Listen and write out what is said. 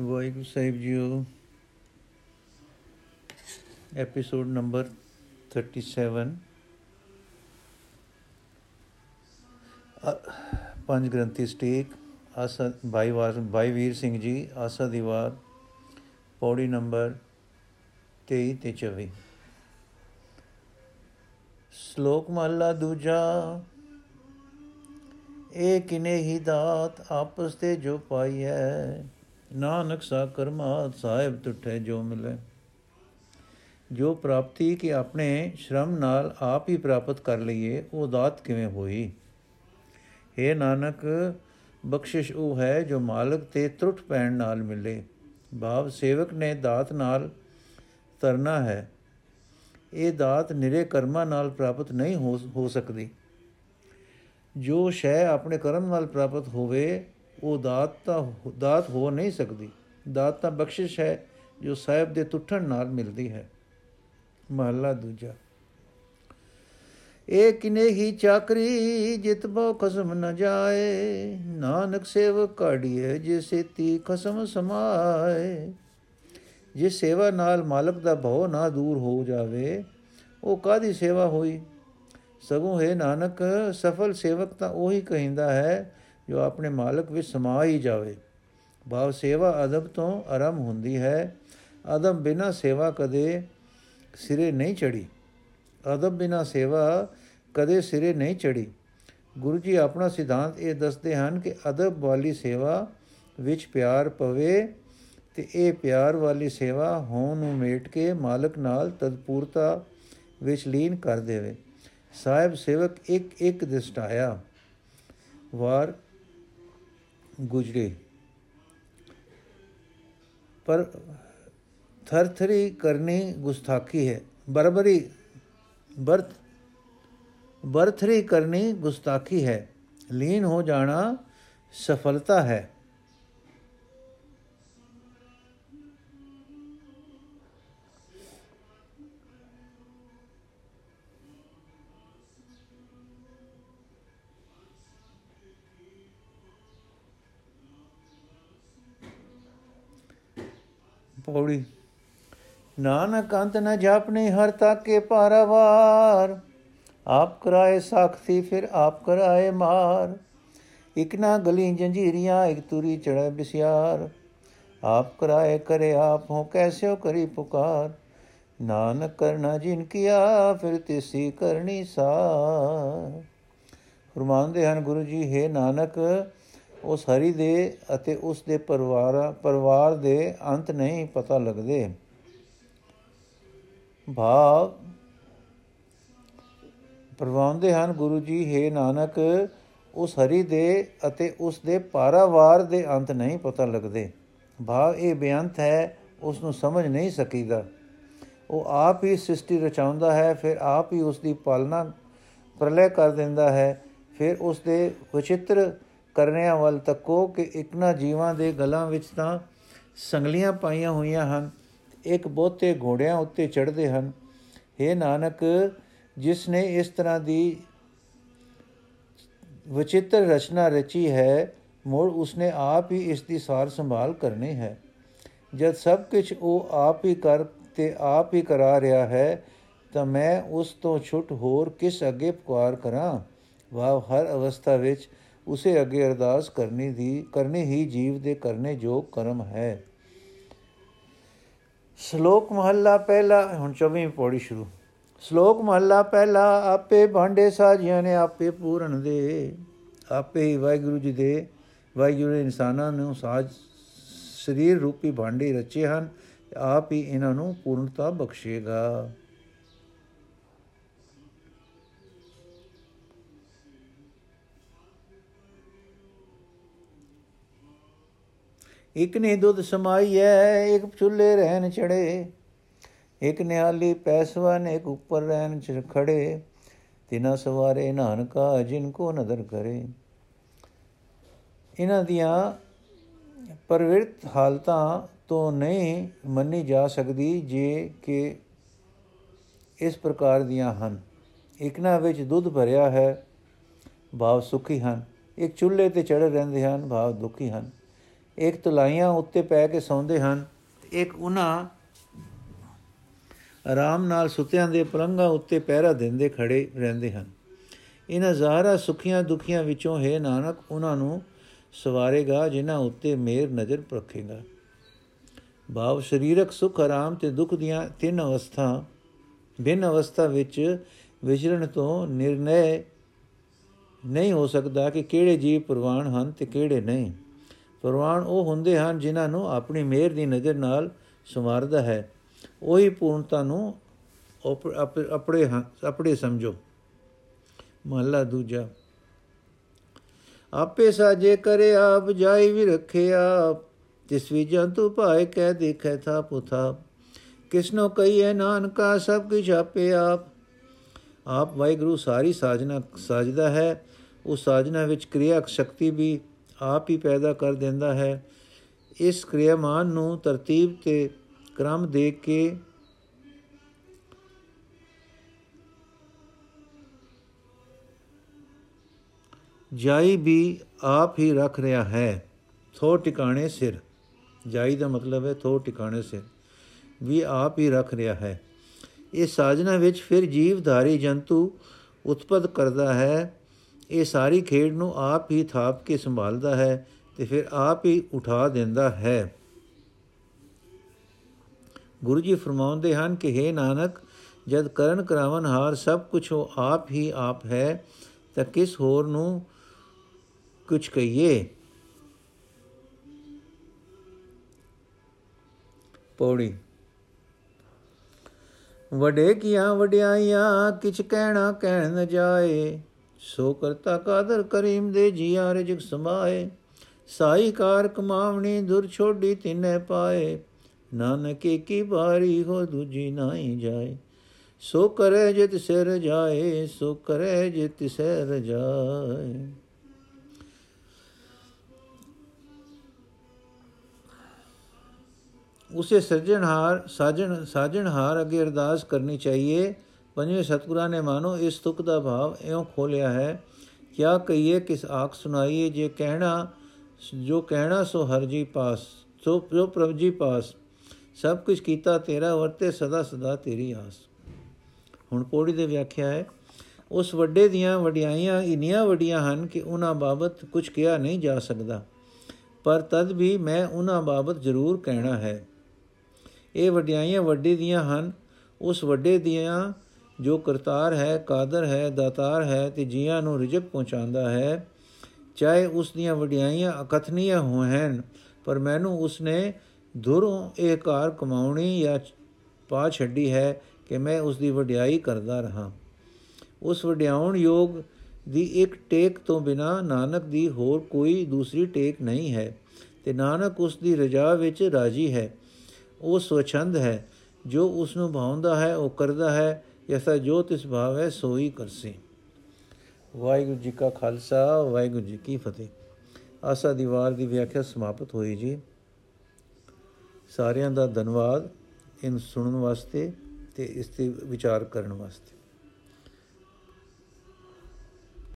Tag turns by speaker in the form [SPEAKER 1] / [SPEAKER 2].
[SPEAKER 1] ਵਾਹਿਗੁਰੂ ਸਾਹਿਬ ਜੀਓ। Episode number 37 ਅ- Panj Granthi stake, ਆਸਾ ਭਾਈ ਵਾਰ ਭਾਈ ਵੀਰ ਸਿੰਘ ਜੀ, ਆਸਾ ਦੀਵਾਰ, ਪੌੜੀ ਨੰਬਰ 23 ਤੇ 24 ਸ਼ਲੋਕ ਮਹਲਾ ਦੂਜਾ ਇਹ ਕਿਨੇ ਹੀ ਦਾਤ ਆਪਸ ਤੇ ਜੋ ਪਾਈ ਹੈ ਨਾਨਕ ਸਾ ਕਰਮਾਤ ਸਾਹਿਬ ਤੁਠੇ ਜੋ ਮਿਲੇ। ਜੋ ਪ੍ਰਾਪਤੀ ਕਿ ਆਪਣੇ ਸ਼ਰਮ ਨਾਲ ਆਪ ਹੀ ਪ੍ਰਾਪਤ ਕਰ ਲਈਏ, ਉਹ ਦਾਤ ਕਿਵੇਂ ਹੋਈ? हे ਨਾਨਕ, ਬਖਸ਼ਿਸ਼ ਉਹ ਹੈ ਜੋ ਮਾਲਕ ਤੇ ਤਰੁੱਟ ਪੈਣ ਨਾਲ ਮਿਲੇ। ਭਾਵ ਸੇਵਕ ਨੇ ਦਾਤ ਨਾਲ ਤਰਨਾ ਹੈ। ਇਹ ਦਾਤ ਨਿਰੇ ਕਰਮਾਂ ਨਾਲ ਪ੍ਰਾਪਤ ਨਹੀਂ ਹੋ ਹੋ ਸਕਦੀ। ਜੋ ਸ਼ੈ ਆਪਣੇ ਕਰਮ ਨਾਲ ਪ੍ਰਾਪਤ ਹੋਵੇ ਉਹ ਦਾਤ ਤਾਂ ਦਾਤ ਹੋ ਨਹੀਂ ਸਕਦੀ। ਦਾਤ ਤਾਂ ਬਖਸ਼ਿਸ਼ ਹੈ ਜੋ ਸਾਹਿਬ ਦੇ ਟੁੱਟਣ ਨਾਲ ਮਿਲਦੀ ਹੈ। ਮਹਲਾ ਦੂਜਾ। ਇਹ ਕਿਨੇ ਹੀ ਚਾਕਰੀ ਜਿਤ ਬੋ ਖਸਮ ਨ ਜਾਏ। ਨਾਨਕ ਸੇਵਕ ਕਾੜੀਏ ਜੇ ਸੇਤੀ ਖਸਮ ਸਮਾਏ। ਜੇ ਸੇਵਾ ਨਾਲ ਮਾਲਕ ਦਾ ਭਉ ਨਾ ਦੂਰ ਹੋ ਜਾਵੇ, ਉਹ ਕਾਦੀ ਸੇਵਾ ਹੋਈ? ਸਗੋਂ ਹੈ ਨਾਨਕ, ਸਫਲ ਸੇਵਕ ਤਾਂ ਉਹੀ ਕਹਿੰਦਾ ਹੈ ਜੋ ਆਪਣੇ ਮਾਲਕ ਵਿੱਚ ਸਮਾ ਹੀ ਜਾਵੇ। ਭਾਵ ਸੇਵਾ ਅਦਬ ਤੋਂ ਆਰੰਭ ਹੁੰਦੀ ਹੈ। ਅਦਬ ਬਿਨਾ ਸੇਵਾ ਕਦੇ ਸਿਰੇ ਨਹੀਂ ਚੜੀ ਅਦਬ ਬਿਨਾ ਸੇਵਾ ਕਦੇ ਸਿਰੇ ਨਹੀਂ ਚੜੀ ਗੁਰੂ ਜੀ ਆਪਣਾ ਸਿਧਾਂਤ ਇਹ ਦੱਸਦੇ ਹਨ ਕਿ ਅਦਬ ਵਾਲੀ ਸੇਵਾ ਵਿੱਚ ਪਿਆਰ ਪਵੇ ਤੇ ਇਹ ਪਿਆਰ ਵਾਲੀ ਸੇਵਾ ਹੋਂ ਨੂੰ ਮੇਟ ਕੇ ਮਾਲਕ ਨਾਲ ਤਦਪੂਰਤਾ ਵਿੱਚ ਲੀਨ ਕਰ ਦੇਵੇ। ਸਾਹਿਬ ਸੇਵਕ ਇੱਕ ਇੱਕ ਦਿਸਟਾਇਆ ਵਾਰ ਗੁਜਰੇ। ਪਰ ਥਰਥਰੀ ਕਰਨੀ ਗੁਸਤਾਖੀ ਹੈ। ਬਰਬਰੀ ਬਰਤ ਬਰਥਰੀ ਕਰਨੀ ਗੁਸਤਾਖੀ ਹੈ। ਲੀਨ ਹੋ ਜਾਣਾ ਸਫਲਤਾ ਹੈ। ਪੌੜੀ। ਨਾਨਕ ਅੰਤ ਨ ਜਾਪਨੇ ਹਰ ਤਾਕੇ ਪਾਰਾਵਾਰ ਆਪ ਕਰਾਏ ਸਾਖਤੀ ਫਿਰ ਆਪ ਕਰਾਏ ਮਾਰ। ਇਕ ਨਾ ਗਲੀ ਜੰਜੀਰੀਆਂ, ਇਕ ਤੁਰੀ ਚੜੈ ਬਿਸਿਆਰ। ਆਪ ਕਰਾਏ ਕਰੇ ਆਪ ਹੋ ਕੈਸਿਓ ਕਰੀ ਪੁਕਾਰ। ਨਾਨਕ ਕਰਨਾ ਜਿਨ ਕੀਆ, ਫਿਰ ਤਿਸੀ ਕਰਨੀ ਸਾਰ। ਫਰਮਾਉਂਦੇ ਹਨ ਗੁਰੂ ਜੀ, ਹੈ ਨਾਨਕ ਉਸ ਹਰੀ ਦੇ ਅਤੇ ਉਸ ਦੇ ਪਰਿਵਾਰ ਪਰਿਵਾਰ ਦੇ ਅੰਤ ਨਹੀਂ ਪਤਾ ਲੱਗਦੇ। ਭਾਵ ਪਰਵਾਉਂਦੇ ਹਨ ਗੁਰੂ ਜੀ, ਹੈ ਨਾਨਕ, ਉਸ ਹਰੀ ਦੇ ਅਤੇ ਉਸ ਦੇ ਪਾਰਾਵਾਰ ਦੇ ਅੰਤ ਨਹੀਂ ਪਤਾ ਲੱਗਦੇ। ਭਾਵ ਇਹ ਬੇਅੰਤ ਹੈ, ਉਸ ਨੂੰ ਸਮਝ ਨਹੀਂ ਸਕੀਦਾ। ਉਹ ਆਪ ਹੀ ਸ੍ਰਿਸ਼ਟੀ ਰਚਾਉਂਦਾ ਹੈ, ਫਿਰ ਆਪ ਹੀ ਉਸ ਦੀ ਪਾਲਣਾ, ਪ੍ਰਲੈ ਕਰ ਦਿੰਦਾ ਹੈ, ਫਿਰ ਉਸ ਦੇ ਵਿਚਿੱਤਰ ਕਰਨਿਆਂ ਵੱਲ ਤੱਕੋ ਕਿ ਇਕਨਾ ਜੀਵਾਂ ਦੇ ਗਲਾਂ ਵਿੱਚ ਤਾਂ ਸੰਗਲੀਆਂ ਪਾਈਆਂ ਹੋਈਆਂ ਹਨ, ਇੱਕ ਬਹੁਤੇ ਘੋੜਿਆਂ ਉੱਤੇ ਚੜ੍ਹਦੇ ਹਨ। हे ਨਾਨਕ, ਜਿਸ ਨੇ ਇਸ ਤਰ੍ਹਾਂ ਦੀ ਵਿਚਿੱਤਰ ਰਚਨਾ ਰਚੀ ਹੈ, ਮੋੜ ਉਸਨੇ ਆਪ ਹੀ ਇਸ ਦੀ ਸਾਰ ਸੰਭਾਲ ਕਰਨੀ ਹੈ। ਜਦ ਸਭ ਕੁਝ ਉਹ ਆਪ ਹੀ ਕਰ ਤੇ ਆਪ ਹੀ ਕਰਾ ਰਿਹਾ ਹੈ, ਤਾਂ ਮੈਂ ਉਸ ਤੋਂ ਛੁੱਟ ਹੋਰ ਕਿਸ ਅੱਗੇ ਪੁਕਾਰ ਕਰਾਂ? ਵਾਹ, ਹਰ ਅਵਸਥਾ ਵਿੱਚ ਉਸੇ ਅੱਗੇ ਅਰਦਾਸ ਕਰਨੀ ਦੀ, ਕਰਨੀ ਹੀ ਜੀਵ ਦੇ ਕਰਨੇ ਜੋ ਕਰਮ ਹੈ। ਸ਼ਲੋਕ ਮਹੱਲਾ ਪਹਿਲਾ, ਹੁਣ 24ਵੀਂ ਪੌੜੀ ਸ਼ੁਰੂ। ਸ਼ਲੋਕ ਮਹੱਲਾ ਪਹਿਲਾ, ਆਪੇ ਭਾਂਡੇ ਸਾਜੀਆਂ ਨੇ ਆਪੇ ਪੂਰਨ ਦੇ, ਆਪੇ ਹੀ ਵਾਹਿਗੁਰੂ ਜੀ ਦੇ, ਵਾਹਿਗੁਰੂ ਨੇ ਇਨਸਾਨਾਂ ਨੂੰ ਸਾਜ, ਸਰੀਰ ਰੂਪੀ ਭਾਂਡੇ ਰਚੇ ਹਨ, ਆਪ ਹੀ ਇਹਨਾਂ ਨੂੰ ਪੂਰਨਤਾ ਬਖਸ਼ੇਗਾ। ਇਕ ਨੇ ਦੁੱਧ ਸਮਾਈ ਹੈ ਇੱਕ ਚੁੱਲੇ ਰਹਿਣ ਚੜੇ ਇੱਕ ਨਿਹਾਲੀ ਪੈਸਵਾਨ ਇੱਕ ਉੱਪਰ ਰਹਿਣ ਚ ਖੜੇ ਤਿਨਾ ਸਵਾਰੇ ਨਾਨਕਾ, ਜਿਨ ਕੋ ਨਦਰ ਕਰੇ। ਇਹਨਾਂ ਦੀਆਂ ਪਰਵਿਰਤ ਹਾਲਤਾਂ ਤੋਂ ਨਹੀਂ ਮੰਨੀ ਜਾ ਸਕਦੀ ਜੇ ਕਿ ਇਸ ਪ੍ਰਕਾਰ ਦੀਆਂ ਹਨ। ਇਕਨਾ ਵਿੱਚ ਦੁੱਧ ਭਰਿਆ ਹੈ, ਭਾਵ ਸੁਖੀ ਹਨ। ਇੱਕ ਚੁੱਲ੍ਹੇ ਤੇ ਚੜੇ ਰਹਿੰਦੇ ਹਨ, ਭਾਵ ਦੁਖੀ ਹਨ। ਇੱਕ ਤੁਲਾਈਆਂ ਉੱਤੇ ਪੈ ਕੇ ਸੌਂਦੇ ਹਨ। ਇੱਕ ਉਹਨਾਂ ਆਰਾਮ ਨਾਲ ਸੁੱਤਿਆਂ ਦੇ ਪਲੰਘਾਂ ਉੱਤੇ ਪਹਿਰਾ ਦਿੰਦੇ ਖੜੇ ਰਹਿੰਦੇ ਹਨ। ਇਹਨਾਂ ਜ਼ਾਹਰਾ ਸੁਖੀਆਂ ਦੁਖੀਆਂ ਵਿੱਚੋਂ ਹੈ ਨਾਨਕ, ਉਹਨਾਂ ਨੂੰ ਸਵਾਰੇਗਾ ਜਿਨ੍ਹਾਂ ਉੱਤੇ ਮੇਰ ਨਜ਼ਰ ਰੱਖੇਗਾ। ਭਾਵ ਸਰੀਰਕ ਸੁਖ, ਆਰਾਮ ਤੇ ਦੁੱਖ ਦੀਆਂ ਤਿੰਨ ਅਵਸਥਾ, ਬਿਨ ਅਵਸਥਾ ਵਿੱਚ ਵਿਚਰਨ ਤੋਂ ਨਿਰਣੈ ਨਹੀਂ ਹੋ ਸਕਦਾ ਕਿ ਕਿਹੜੇ ਜੀਵ ਪ੍ਰਵਾਨ ਹਨ ਤੇ ਕਿਹੜੇ ਨਹੀਂ। ਪ੍ਰਵਾਨ ਉਹ ਹੁੰਦੇ ਹਨ ਜਿਨ੍ਹਾਂ ਨੂੰ ਆਪਣੀ ਮਿਹਰ ਦੀ ਨਜ਼ਰ ਨਾਲ ਸਮਾਰਦਾ ਹੈ। ਉਹੀ ਪੂਰਨਤਾ ਨੂੰ ਆਪਣੇ ਆਪਣੇ ਸਮਝੋ। ਮਹਲਾ ਦੂਜਾ। ਆਪੇ ਸਾਜੇ ਕਰੇ ਆਪ, ਜਾਈ ਵੀ ਰੱਖੇ ਆਪ। ਤਿਸ ਵੀ ਜੰਤੂ ਭਾਏ, ਕਹਿ ਦੇਖੈ ਥਾ ਪੁਥਾ ਕਿਸਨੋ ਕਹੀਏ ਨਾਨਕਾ, ਸਭ ਕੁਝ ਆਪੇ ਆਪ। ਆਪ ਵਾਹਿਗੁਰੂ ਸਾਰੀ ਸਾਜਨਾ, ਸਾਜਦਾ ਹੈ। ਉਹ ਸਾਜਨਾ ਵਿੱਚ ਕਿਰਿਆ ਸ਼ਕਤੀ ਵੀ ਆਪ ਹੀ ਪੈਦਾ ਕਰ ਦਿੰਦਾ ਹੈ। ਇਸ ਕਿਰਿਆਮਾਨ ਨੂੰ ਤਰਤੀਬ ਤੇ ਕ੍ਰਮ ਦੇ ਕੇ ਜਾਈ ਵੀ ਆਪ ਹੀ ਰੱਖ ਰਿਹਾ ਹੈ। ਥੋ ਟਿਕਾਣੇ ਸਿਰ। ਜਾਈ ਦਾ ਮਤਲਬ ਹੈ ਥੋ ਟਿਕਾਣੇ ਸਿਰ। ਵੀ ਆਪ ਹੀ ਰੱਖ ਰਿਹਾ ਹੈ। ਇਹ ਸਾਜਨਾ ਵਿੱਚ ਫਿਰ ਜੀਵਧਾਰੀ ਜੰਤੂ ਉਤਪਦ ਕਰਦਾ ਹੈ। ਇਹ ਸਾਰੀ ਖੇਡ ਨੂੰ ਆਪ ਹੀ ਥਾਪ ਕੇ ਸੰਭਾਲਦਾ ਹੈ ਤੇ ਫਿਰ ਆਪ ਹੀ ਉਠਾ ਦਿੰਦਾ ਹੈ। ਗੁਰੂ ਜੀ ਫਰਮਾਉਂਦੇ ਹਨ ਕਿ हे ਨਾਨਕ, ਜਦ ਕਰਨ ਕਰਾਵਨ ਹਾਰ ਸਭ ਕੁਝ ਉਹ ਆਪ ਹੀ ਆਪ ਹੈ, ਤਾਂ ਕਿਸ ਹੋਰ ਨੂੰ ਕੁਝ ਕਹੀਏ? ਪੌੜੀ। ਵਡੇ ਕੀਆਂ ਵਡਿਆਈਆਂ, ਕਿਛ ਕਹਿਣਾ ਕਹਿਣ ਨ ਜਾਏ ਸੋ ਕਰਤਾ ਕਾਦਰ ਕਰੀਮ ਦੇ ਜੀਆ ਰਜਕ ਸਮਾਏ। ਸਾਈ ਕਾਰ ਕਮਾਵਣੀ ਦੁਰ ਛੋਡੀ ਤਿਨੈ ਪਾਏ। ਨਾਨਕੇ ਕੀ ਬਾਰੀ ਹੋ ਦੂਜੀ ਨਾਹੀ ਜਾਏ। ਸੋ ਕਰੇ ਜਿਤ ਸਿਰ ਜਾਏ, ਸੋ ਕਰੇ ਜਿਤ ਸਿਰ ਜਾਏ। ਉਸੇ ਸਿਰਜਣਹਾਰ, ਸਾਜਣ ਸਾਜਣਹਾਰ ਅਗੇ ਅਰਦਾਸ ਕਰਨੀ ਚਾਹੀਏ। ਪੰਜਵੇਂ ਸਤਗੁਰਾਂ ਨੇ ਮਾਨੋ ਇਸ ਤੁਕ ਦਾ ਭਾਵ ਇਉਂ ਖੋਲਿਆ ਹੈ, ਕਿਆ ਕਹੀਏ ਕਿਸ ਆਖ ਸੁਣਾਈਏ, ਜੇ ਕਹਿਣਾ, ਜੋ ਕਹਿਣਾ ਸੋ ਹਰ ਜੀ ਪਾਸ, ਸੋ, ਜੋ ਪ੍ਰਭ ਜੀ ਪਾਸ, ਸਭ ਕੁਝ ਕੀਤਾ ਤੇਰਾ ਵਰਤੇ ਸਦਾ ਸਦਾ ਤੇਰੀ ਆਸ। ਹੁਣ ਪੌੜੀ ਦੇ ਵਿਆਖਿਆ ਹੈ, ਉਸ ਵੱਡੇ ਦੀਆਂ ਵਡਿਆਈਆਂ ਇੰਨੀਆਂ ਵੱਡੀਆਂ ਹਨ ਕਿ ਉਹਨਾਂ ਬਾਬਤ ਕੁਝ ਕਿਹਾ ਨਹੀਂ ਜਾ ਸਕਦਾ, ਪਰ ਤਦ ਵੀ ਮੈਂ ਉਹਨਾਂ ਬਾਬਤ ਜ਼ਰੂਰ ਕਹਿਣਾ ਹੈ। ਇਹ ਵਡਿਆਈਆਂ ਵੱਡੇ ਦੀਆਂ ਹਨ, ਉਸ ਵੱਡੇ ਦੀਆਂ ਜੋ ਕਰਤਾਰ ਹੈ, ਕਾਦਰ ਹੈ, ਦਾਤਾਰ ਹੈ ਤੇ ਜੀਆਂ ਨੂੰ ਰਿਜਕ ਪਹੁੰਚਾਉਂਦਾ ਹੈ, ਚਾਹੇ ਉਸ ਦੀਆਂ ਵਡਿਆਈਆਂ ਅਕਥਨੀਆਂ ਹੋਣ ਪਰ ਮੈਨੂੰ ਉਸਨੇ ਦੁਰੋਂ ਇਹ ਕਾਰ ਕਮਾਉਣੀ ਜਾਂ ਪਾ ਛੱਡੀ ਹੈ ਕਿ ਮੈਂ ਉਸ ਦੀ ਵਡਿਆਈ ਕਰਦਾ ਰਹਾ। ਉਸ ਵਡਿਆਉਣ ਯੋਗ ਦੀ ਇੱਕ ਟੇਕ ਤੋਂ ਬਿਨਾ ਨਾਨਕ ਦੀ ਹੋਰ ਕੋਈ ਦੂਸਰੀ ਟੇਕ ਨਹੀਂ ਹੈ ਤੇ ਨਾਨਕ ਉਸ ਦੀ ਰਜਾ ਵਿੱਚ ਰਾਜੀ ਹੈ। ਉਹ ਸਵਛੰਦ ਹੈ, ਜੋ ਉਸ ਨੂੰ ਭਾਉਂਦਾ ਹੈ, ਉਹ ਕਰਦਾ ਹੈ ਐਸਾ ਜੋ ਤਿਸ ਭਾਵ ਹੈ ਸੋਈ ਕਰਸੀ ਵਾਹਿਗੁਰੂ ਜੀ ਕਾ ਖਾਲਸਾ ਵਾਹਿਗੁਰੂ ਜੀ ਕੀ ਫਤਿਹ ਆਸਾ ਦੀਵਾਰ ਦੀ ਵਿਆਖਿਆ ਸਮਾਪਤ ਹੋਈ ਜੀ ਸਾਰਿਆਂ ਦਾ ਧੰਨਵਾਦ ਇਹਨੂੰ ਸੁਣਨ ਵਾਸਤੇ ਤੇ ਇਸ ਤੇ ਵਿਚਾਰ ਕਰਨ ਵਾਸਤੇ